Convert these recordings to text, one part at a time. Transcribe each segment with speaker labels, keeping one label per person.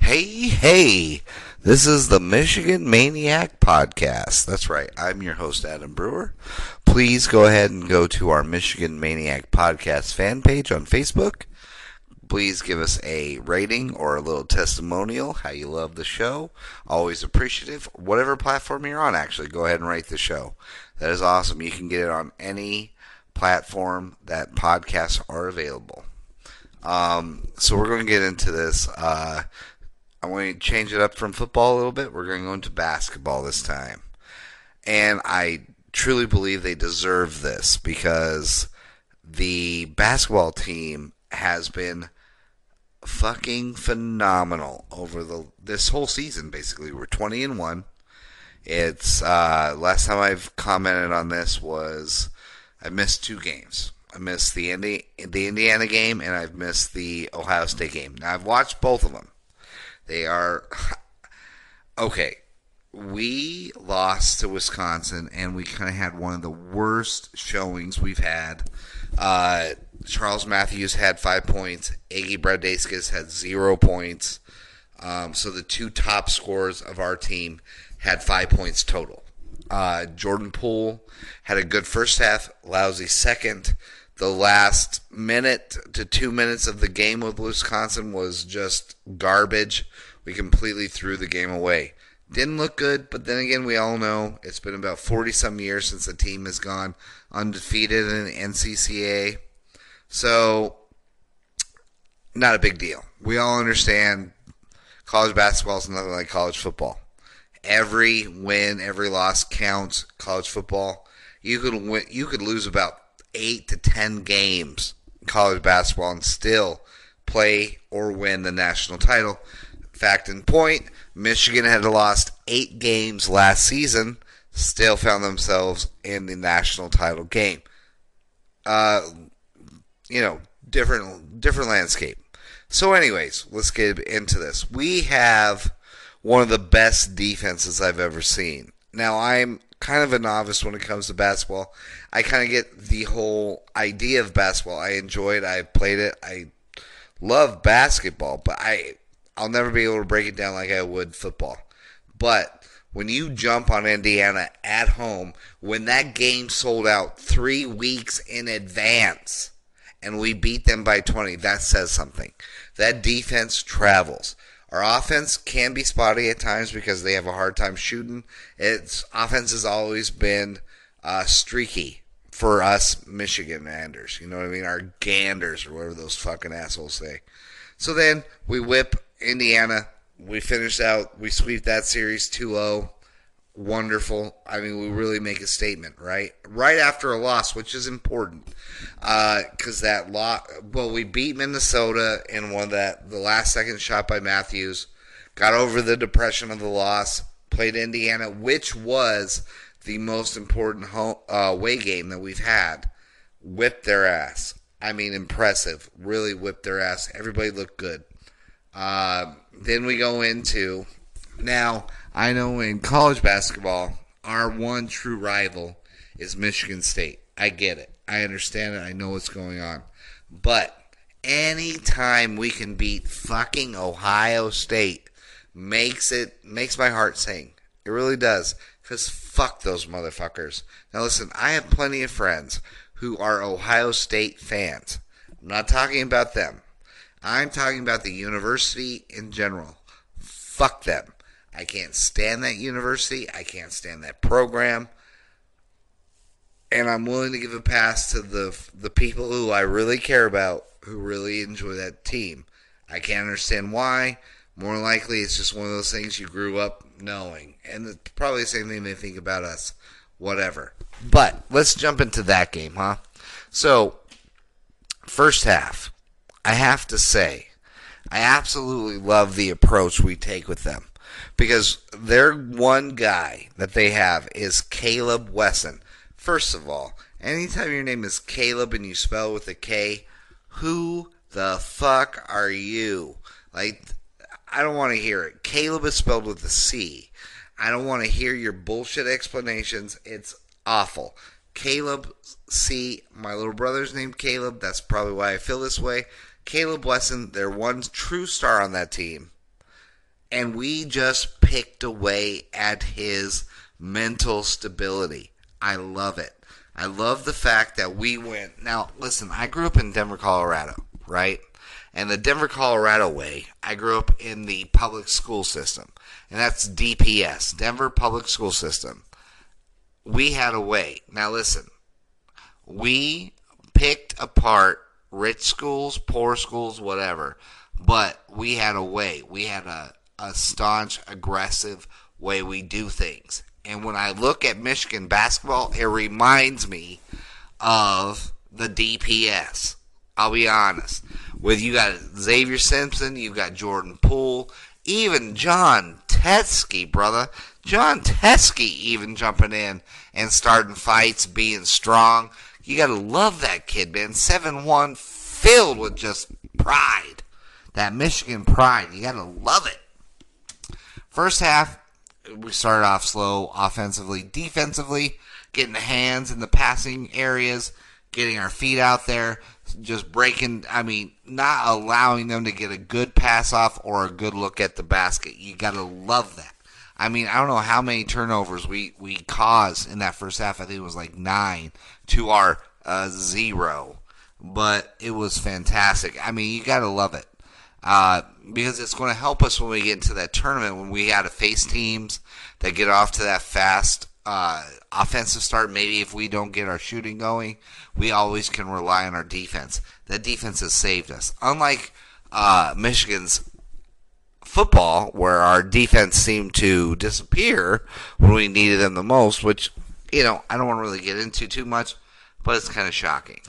Speaker 1: Hey, hey, this is the Michigan Maniac Podcast. That's right, I'm your host, Adam Brewer. Please go ahead and go to our Michigan Maniac Podcast fan page on Facebook. Please give us a rating or a little testimonial how you love the show. Always appreciative. Whatever platform you're on, actually, go ahead and rate the show. That is awesome. You can get it on any platform that podcasts are available. Um, so we're going to get into this. Uh, I'm going to change it up from football a little bit. We're going to go into basketball this time. And I truly believe they deserve this because the basketball team has been fucking phenomenal over the this whole season basically. We're 20 and 1. It's uh, last time I've commented on this was I missed two games. I missed the Indi- the Indiana game and I've missed the Ohio State game. Now I've watched both of them. They are okay. We lost to Wisconsin, and we kind of had one of the worst showings we've had. Uh, Charles Matthews had five points. Iggy Bradeskis had zero points. Um, so the two top scorers of our team had five points total. Uh, Jordan Poole had a good first half, lousy second. The last minute to two minutes of the game with Wisconsin was just garbage. We completely threw the game away. Didn't look good, but then again, we all know it's been about 40 some years since the team has gone undefeated in the NCCA. So, not a big deal. We all understand college basketball is nothing like college football. Every win, every loss counts. College football, you could win, you could lose about eight to ten games in college basketball and still play or win the national title. Fact and point: Michigan had lost eight games last season, still found themselves in the national title game. Uh, you know, different different landscape. So, anyways, let's get into this. We have one of the best defenses I've ever seen. Now, I'm kind of a novice when it comes to basketball. I kind of get the whole idea of basketball. I enjoy it. I played it. I love basketball, but I I'll never be able to break it down like I would football. But when you jump on Indiana at home, when that game sold out three weeks in advance, and we beat them by 20, that says something. That defense travels. Our offense can be spotty at times because they have a hard time shooting. Its offense has always been uh, streaky for us Michiganders. You know what I mean? Our ganders or whatever those fucking assholes say. So then we whip Indiana. We finish out. We sweep that series 2-0. Wonderful. I mean, we really make a statement, right? Right after a loss, which is important, because uh, that loss. Well, we beat Minnesota in one that the last second shot by Matthews. Got over the depression of the loss. Played Indiana, which was the most important home, uh, away game that we've had. Whipped their ass. I mean, impressive. Really whipped their ass. Everybody looked good. Uh, then we go into now. I know in college basketball, our one true rival is Michigan State. I get it. I understand it. I know what's going on. But anytime we can beat fucking Ohio State makes it makes my heart sing. It really does. Cause fuck those motherfuckers. Now listen, I have plenty of friends who are Ohio State fans. I'm not talking about them. I'm talking about the university in general. Fuck them. I can't stand that university. I can't stand that program. And I'm willing to give a pass to the the people who I really care about, who really enjoy that team. I can't understand why. More likely, it's just one of those things you grew up knowing, and it's probably the same thing they think about us. Whatever. But let's jump into that game, huh? So, first half, I have to say, I absolutely love the approach we take with them because their one guy that they have is Caleb Wesson. First of all, anytime your name is Caleb and you spell with a K, who the fuck are you? Like, I don't want to hear it. Caleb is spelled with a C. I don't want to hear your bullshit explanations. It's awful. Caleb C. My little brother's named Caleb. That's probably why I feel this way. Caleb Wesson, their one true star on that team. And we just picked away at his mental stability. I love it. I love the fact that we went. Now, listen, I grew up in Denver, Colorado, right? And the Denver, Colorado way, I grew up in the public school system. And that's DPS, Denver Public School System. We had a way. Now, listen, we picked apart rich schools, poor schools, whatever. But we had a way. We had a, a staunch, aggressive way we do things. And when I look at Michigan basketball, it reminds me of the DPS. I'll be honest. With you got Xavier Simpson, you got Jordan Poole, even Jon Teske, brother. Jon Teske even jumping in and starting fights, being strong. You gotta love that kid, man. 7-1, filled with just pride. That Michigan pride. You gotta love it. First half, we started off slow offensively. Defensively, getting the hands in the passing areas, getting our feet out there, just breaking, I mean, not allowing them to get a good pass off or a good look at the basket. You got to love that. I mean, I don't know how many turnovers we, we caused in that first half. I think it was like nine to our uh, zero, but it was fantastic. I mean, you got to love it. Uh, because it's going to help us when we get into that tournament when we got to face teams that get off to that fast uh, offensive start. Maybe if we don't get our shooting going, we always can rely on our defense. That defense has saved us. Unlike uh, Michigan's football, where our defense seemed to disappear when we needed them the most, which, you know, I don't want to really get into too much, but it's kind of shocking.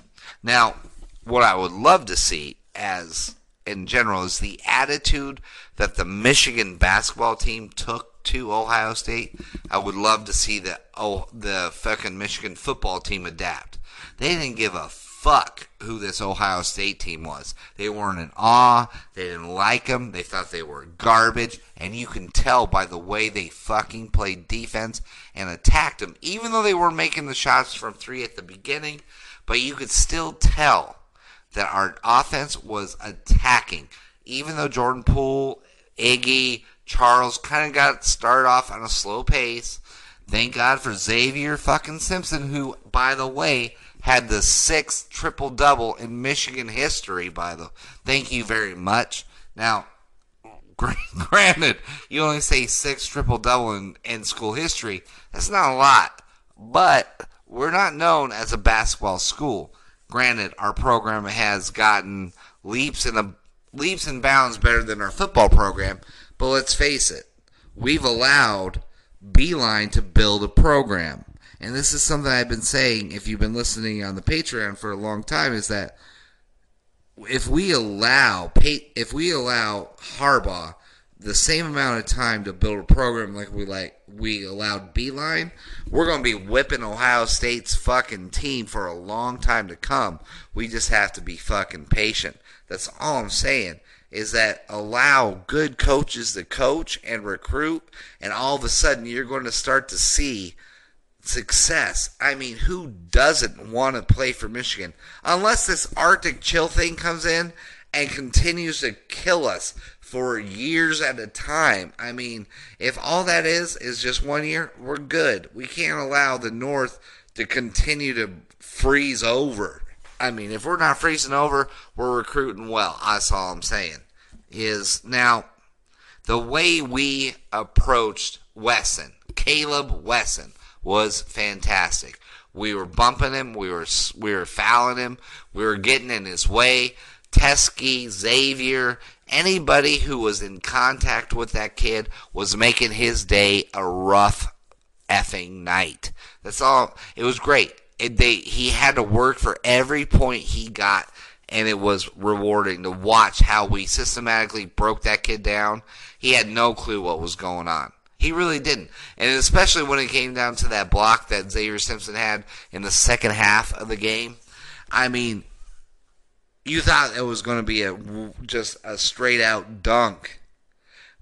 Speaker 1: Now, what I would love to see as in general is the attitude that the Michigan basketball team took to Ohio State. I would love to see the oh the fucking Michigan football team adapt. They didn't give a fuck who this Ohio State team was. They weren't in awe. They didn't like them. They thought they were garbage. And you can tell by the way they fucking played defense and attacked them, even though they were making the shots from three at the beginning. But you could still tell that our offense was attacking. Even though Jordan Poole, Iggy, Charles kind of got started off on a slow pace. Thank God for Xavier fucking Simpson, who, by the way, had the sixth triple double in Michigan history. By the, thank you very much. Now, granted, you only say six triple double in, in school history. That's not a lot, but we're not known as a basketball school. Granted, our program has gotten leaps and leaps and bounds better than our football program, but let's face it, we've allowed Beilein to build a program. And this is something I've been saying if you've been listening on the Patreon for a long time is that if we allow if we allow Harbaugh the same amount of time to build a program like we like we allowed Beilein, we're going to be whipping Ohio State's fucking team for a long time to come. We just have to be fucking patient. That's all I'm saying is that allow good coaches to coach and recruit, and all of a sudden you're going to start to see success. I mean, who doesn't want to play for Michigan? Unless this Arctic chill thing comes in and continues to kill us for years at a time. I mean, if all that is is just one year, we're good. We can't allow the North to continue to freeze over. I mean, if we're not freezing over, we're recruiting well. That's all I'm saying. Is now the way we approached Wesson, Caleb Wesson, was fantastic. We were bumping him, we were we were fouling him, we were getting in his way. Teske, Xavier, anybody who was in contact with that kid was making his day a rough effing night. That's all. It was great. It, they he had to work for every point he got, and it was rewarding to watch how we systematically broke that kid down. He had no clue what was going on. He really didn't, and especially when it came down to that block that Xavier Simpson had in the second half of the game. I mean, you thought it was going to be a just a straight out dunk,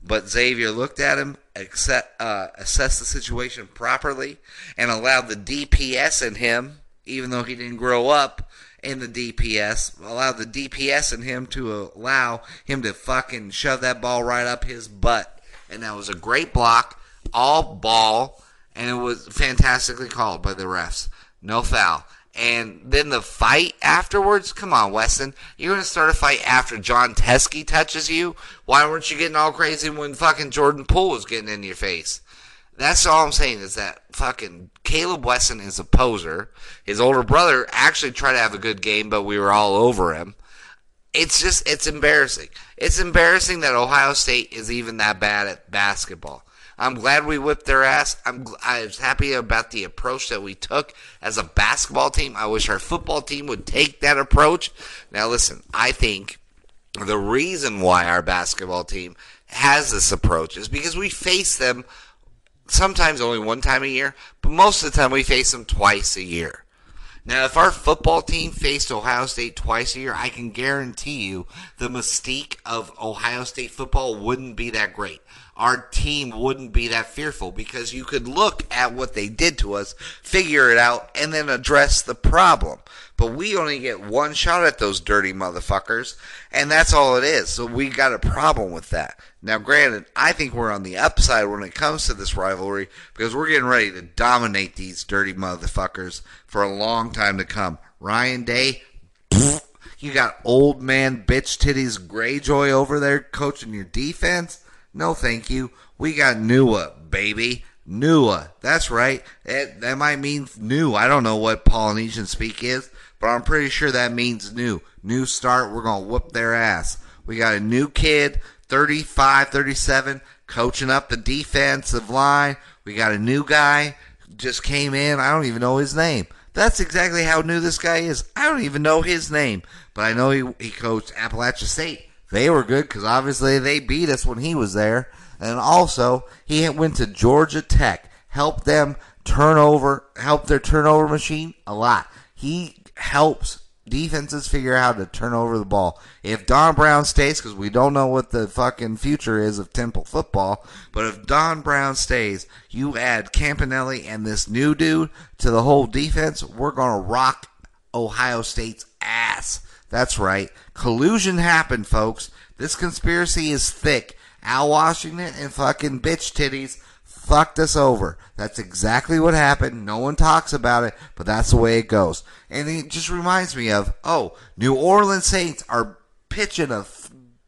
Speaker 1: but Xavier looked at him, accept, uh, assessed the situation properly, and allowed the DPS in him, even though he didn't grow up in the DPS, allowed the DPS in him to allow him to fucking shove that ball right up his butt, and that was a great block, all ball, and it was fantastically called by the refs. No foul. And then the fight afterwards? Come on, Weston. You're going to start a fight after Jon Teske touches you? Why weren't you getting all crazy when fucking Jordan Poole was getting in your face? That's all I'm saying is that fucking Caleb Wesson is a poser. His older brother actually tried to have a good game, but we were all over him. It's just, it's embarrassing. It's embarrassing that Ohio State is even that bad at basketball. I'm glad we whipped their ass. I'm I was happy about the approach that we took as a basketball team. I wish our football team would take that approach. Now listen, I think the reason why our basketball team has this approach is because we face them sometimes only one time a year, but most of the time we face them twice a year. Now, if our football team faced Ohio State twice a year, I can guarantee you the mystique of Ohio State football wouldn't be that great our team wouldn't be that fearful because you could look at what they did to us, figure it out, and then address the problem. But we only get one shot at those dirty motherfuckers, and that's all it is. So we got a problem with that. Now, granted, I think we're on the upside when it comes to this rivalry because we're getting ready to dominate these dirty motherfuckers for a long time to come. Ryan Day, you got old man bitch titties Greyjoy over there coaching your defense. No, thank you. We got Nua, baby. Nua. That's right. It, that might mean new. I don't know what Polynesian speak is, but I'm pretty sure that means new. New start. We're going to whoop their ass. We got a new kid, 35, 37, coaching up the defensive line. We got a new guy just came in. I don't even know his name. That's exactly how new this guy is. I don't even know his name, but I know he, he coached Appalachia State they were good because obviously they beat us when he was there. And also, he went to Georgia Tech, helped them turn over, help their turnover machine a lot. He helps defenses figure out how to turn over the ball. If Don Brown stays, because we don't know what the fucking future is of Temple football, but if Don Brown stays, you add Campanile and this new dude to the whole defense, we're going to rock Ohio State's ass. That's right. Collusion happened, folks. This conspiracy is thick. Al Washington and fucking bitch titties fucked us over. That's exactly what happened. No one talks about it, but that's the way it goes. And it just reminds me of, oh, New Orleans Saints are pitching a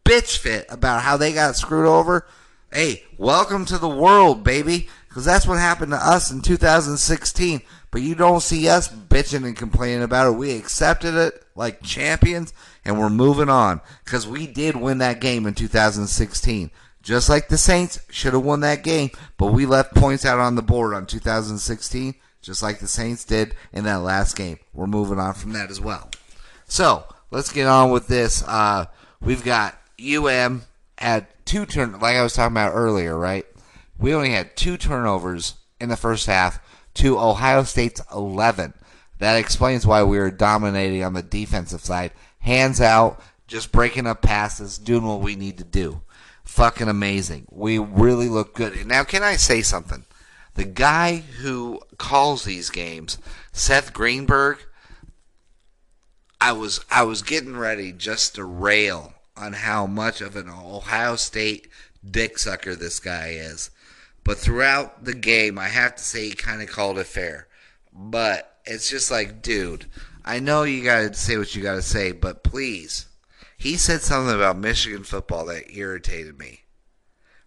Speaker 1: bitch fit about how they got screwed over. Hey, welcome to the world, baby. Because that's what happened to us in 2016. But you don't see us bitching and complaining about it. We accepted it like champions and we're moving on because we did win that game in 2016. Just like the Saints should have won that game, but we left points out on the board on 2016, just like the Saints did in that last game. We're moving on from that as well. So let's get on with this. Uh, we've got UM at two turn, like I was talking about earlier, right? We only had two turnovers in the first half to Ohio State's 11. That explains why we were dominating on the defensive side. Hands out, just breaking up passes, doing what we need to do. Fucking amazing. We really look good. Now, can I say something? The guy who calls these games, Seth Greenberg, I was I was getting ready just to rail on how much of an Ohio State dick sucker this guy is. But throughout the game, I have to say he kind of called it fair. But it's just like, dude, I know you got to say what you got to say, but please. He said something about Michigan football that irritated me.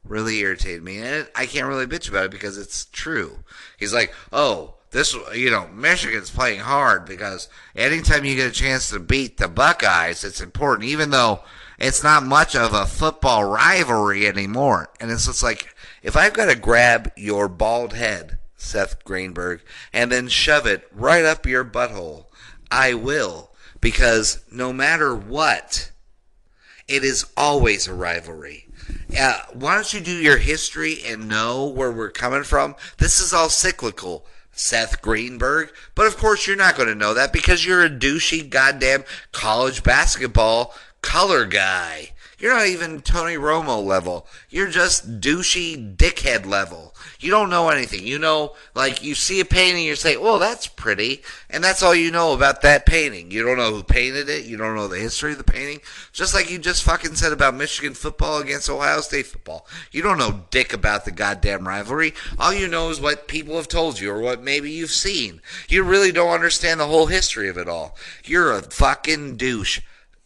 Speaker 1: Really irritated me. And I can't really bitch about it because it's true. He's like, oh, this, you know, Michigan's playing hard because anytime you get a chance to beat the Buckeyes, it's important, even though it's not much of a football rivalry anymore. And it's just like, if I've got to grab your bald head, Seth Greenberg, and then shove it right up your butthole, I will. Because no matter what, it is always a rivalry. Uh, why don't you do your history and know where we're coming from? This is all cyclical. Seth Greenberg. But of course, you're not going to know that because you're a douchey goddamn college basketball color guy. You're not even Tony Romo level. You're just douchey dickhead level. You don't know anything. You know, like you see a painting, you say, "Well, that's pretty," and that's all you know about that painting. You don't know who painted it. You don't know the history of the painting. Just like you just fucking said about Michigan football against Ohio State football. You don't know dick about the goddamn rivalry. All you know is what people have told you or what maybe you've seen. You really don't understand the whole history of it all. You're a fucking douche.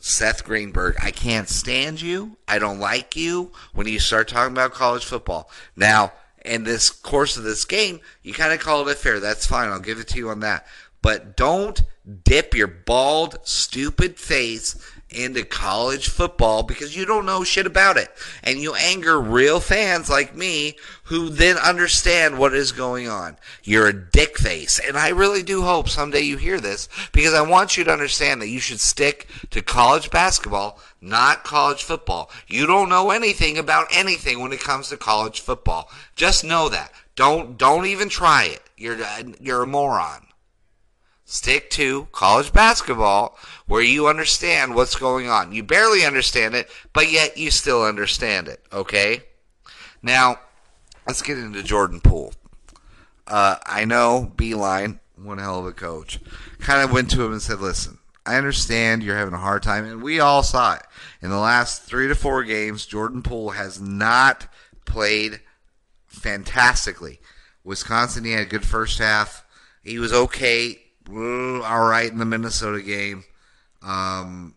Speaker 1: Seth Greenberg, I can't stand you. I don't like you when you start talking about college football. Now, in this course of this game, you kind of called it fair. That's fine. I'll give it to you on that. But don't dip your bald, stupid face into college football because you don't know shit about it. And you anger real fans like me who then understand what is going on. You're a dick face. And I really do hope someday you hear this because I want you to understand that you should stick to college basketball, not college football. You don't know anything about anything when it comes to college football. Just know that. Don't don't even try it. You're you're a moron. Stick to college basketball where you understand what's going on. You barely understand it, but yet you still understand it, okay? Now, let's get into Jordan Poole. Uh, I know Beilein, one hell of a coach, kind of went to him and said, listen, I understand you're having a hard time, and we all saw it. In the last three to four games, Jordan Poole has not played fantastically. Wisconsin, he had a good first half. He was okay all right in the Minnesota game. Um,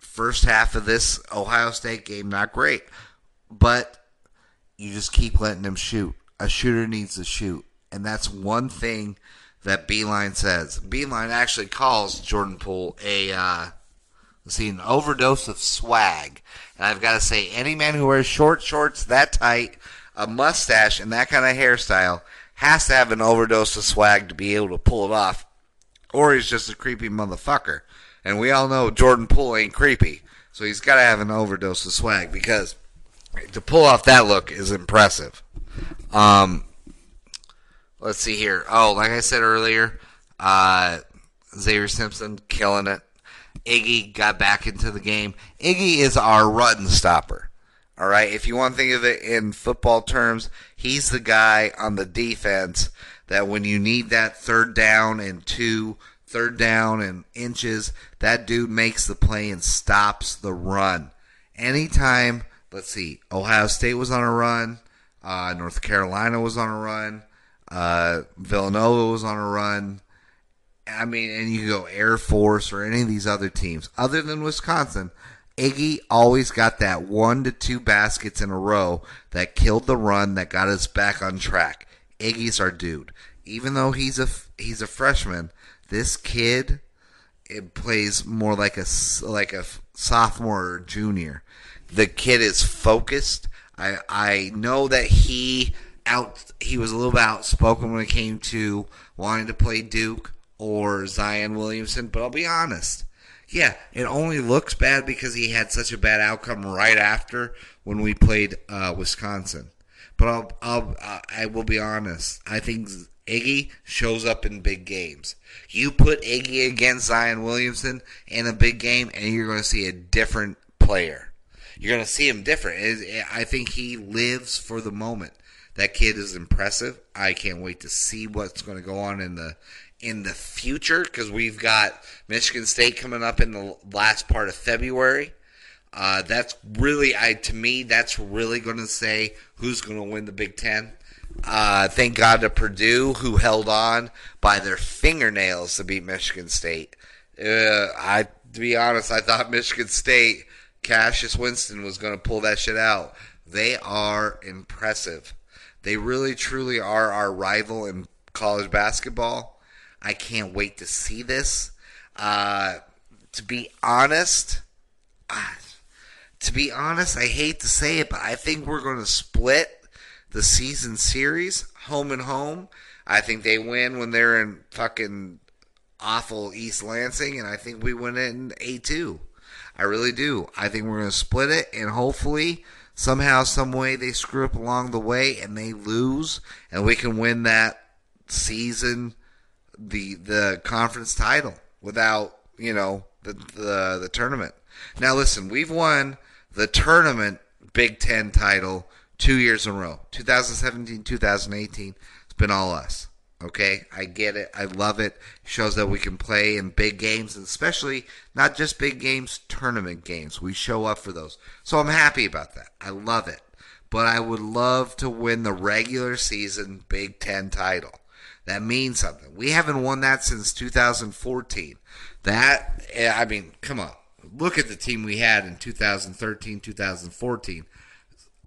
Speaker 1: first half of this Ohio State game, not great, but you just keep letting them shoot. A shooter needs to shoot, and that's one thing that Beilein says. Beilein actually calls Jordan Poole a uh, let's see an overdose of swag, and I've got to say, any man who wears short shorts that tight, a mustache, and that kind of hairstyle has to have an overdose of swag to be able to pull it off or he's just a creepy motherfucker. And we all know Jordan Poole ain't creepy, so he's got to have an overdose of swag because to pull off that look is impressive. Um, let's see here. Oh, like I said earlier, uh, Xavier Simpson killing it. Iggy got back into the game. Iggy is our run stopper. All right, if you want to think of it in football terms, he's the guy on the defense that when you need that third down and two, third down and inches, that dude makes the play and stops the run. Anytime, let's see, Ohio State was on a run, uh, North Carolina was on a run, uh, Villanova was on a run. I mean, and you go Air Force or any of these other teams, other than Wisconsin. Iggy always got that one to two baskets in a row that killed the run that got us back on track. Iggy's our dude. Even though he's a he's a freshman, this kid it plays more like a like a sophomore or junior. The kid is focused. I I know that he out he was a little bit outspoken when it came to wanting to play Duke or Zion Williamson, but I'll be honest. Yeah, it only looks bad because he had such a bad outcome right after when we played uh, Wisconsin. But I'll, I'll, I will be honest. I think Iggy shows up in big games. You put Iggy against Zion Williamson in a big game, and you're going to see a different player. You're going to see him different. I think he lives for the moment. That kid is impressive. I can't wait to see what's going to go on in the in the future because we've got Michigan State coming up in the last part of February. Uh, that's really, I to me, that's really going to say who's going to win the Big Ten. Uh, thank God to Purdue, who held on by their fingernails to beat Michigan State. Uh, I, to be honest, I thought Michigan State, Cassius Winston was going to pull that shit out. They are impressive. They really, truly are our rival in college basketball. I can't wait to see this. Uh, to be honest, uh, to be honest, I hate to say it, but I think we're going to split the season series home and home. I think they win when they're in fucking awful East Lansing, and I think we win it in A2. I really do. I think we're going to split it, and hopefully, somehow, some way, they screw up along the way and they lose, and we can win that season, the the conference title without you know the the, the tournament. Now, listen, we've won the tournament Big Ten title two years in a row 2017, 2018. It's been all us. Okay, I get it. I love it. Shows that we can play in big games, and especially not just big games, tournament games. We show up for those. So I'm happy about that. I love it. But I would love to win the regular season Big Ten title. That means something. We haven't won that since 2014. That, eh, I mean, come on. Look at the team we had in 2013, 2014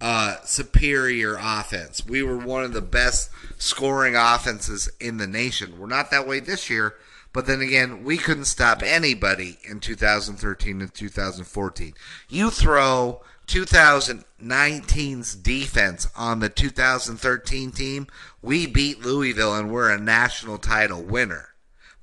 Speaker 1: uh, superior offense. We were one of the best scoring offenses in the nation. We're not that way this year, but then again, we couldn't stop anybody in 2013 and 2014. You throw 2019's defense on the 2013 team, we beat Louisville and we're a national title winner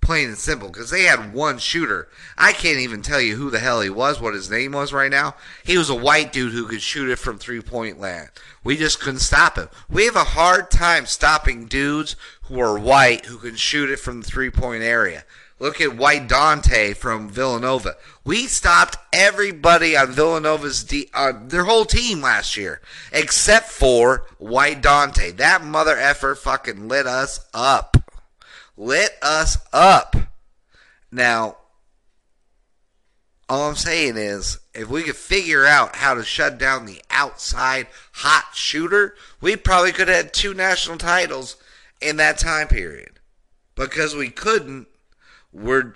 Speaker 1: plain and simple, because they had one shooter. I can't even tell you who the hell he was, what his name was right now. He was a white dude who could shoot it from three point land. We just couldn't stop him. We have a hard time stopping dudes who are white who can shoot it from the three point area. Look at White Dante from Villanova. We stopped everybody on Villanova's uh, their whole team last year, except for White Dante. That mother effer fucking lit us up lit us up. Now, all I'm saying is, if we could figure out how to shut down the outside hot shooter, we probably could have had two national titles in that time period. Because we couldn't, we're,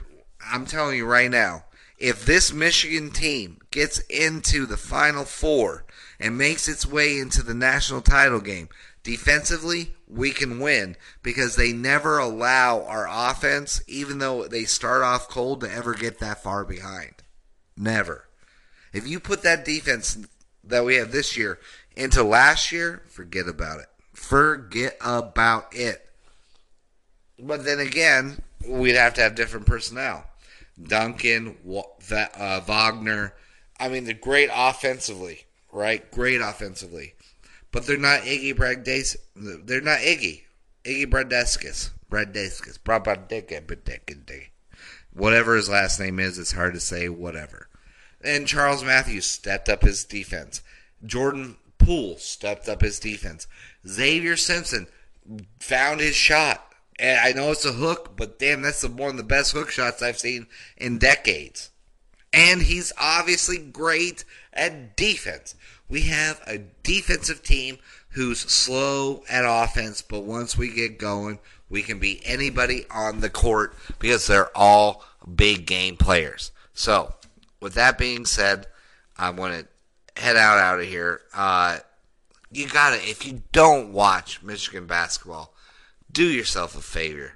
Speaker 1: I'm telling you right now, if this Michigan team gets into the Final Four and makes its way into the national title game, defensively, we can win because they never allow our offense, even though they start off cold, to ever get that far behind. Never. If you put that defense that we have this year into last year, forget about it. Forget about it. But then again, we'd have to have different personnel. Duncan, uh, Wagner. I mean, they're great offensively, right? Great offensively. But they're not Iggy Bragdais. They're not Iggy. Iggy Bradescus. Bradescus. Whatever his last name is, it's hard to say. Whatever. And Charles Matthews stepped up his defense. Jordan Poole stepped up his defense. Xavier Simpson found his shot. And I know it's a hook, but damn, that's one of the best hook shots I've seen in decades. And he's obviously great at defense. We have a defensive team who's slow at offense, but once we get going, we can beat anybody on the court because they're all big game players. So, with that being said, I want to head out out of here. Uh, you gotta, if you don't watch Michigan basketball, do yourself a favor.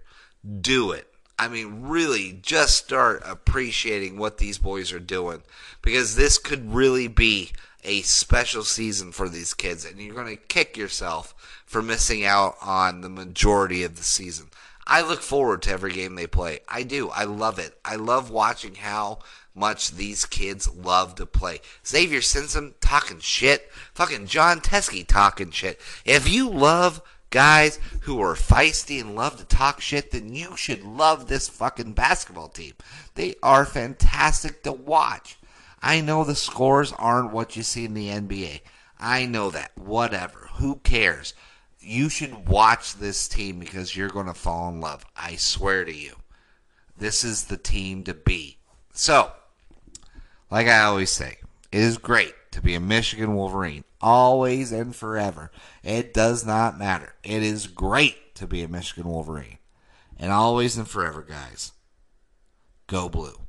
Speaker 1: Do it. I mean, really, just start appreciating what these boys are doing because this could really be a special season for these kids, and you're going to kick yourself for missing out on the majority of the season. I look forward to every game they play. I do. I love it. I love watching how much these kids love to play. Xavier Simpson talking shit. Fucking Jon Teske talking shit. If you love guys who are feisty and love to talk shit, then you should love this fucking basketball team. They are fantastic to watch. I know the scores aren't what you see in the NBA. I know that. Whatever. Who cares? You should watch this team because you're going to fall in love. I swear to you. This is the team to be. So, like I always say, it is great to be a Michigan Wolverine. Always and forever. It does not matter. It is great to be a Michigan Wolverine. And always and forever, guys. Go blue.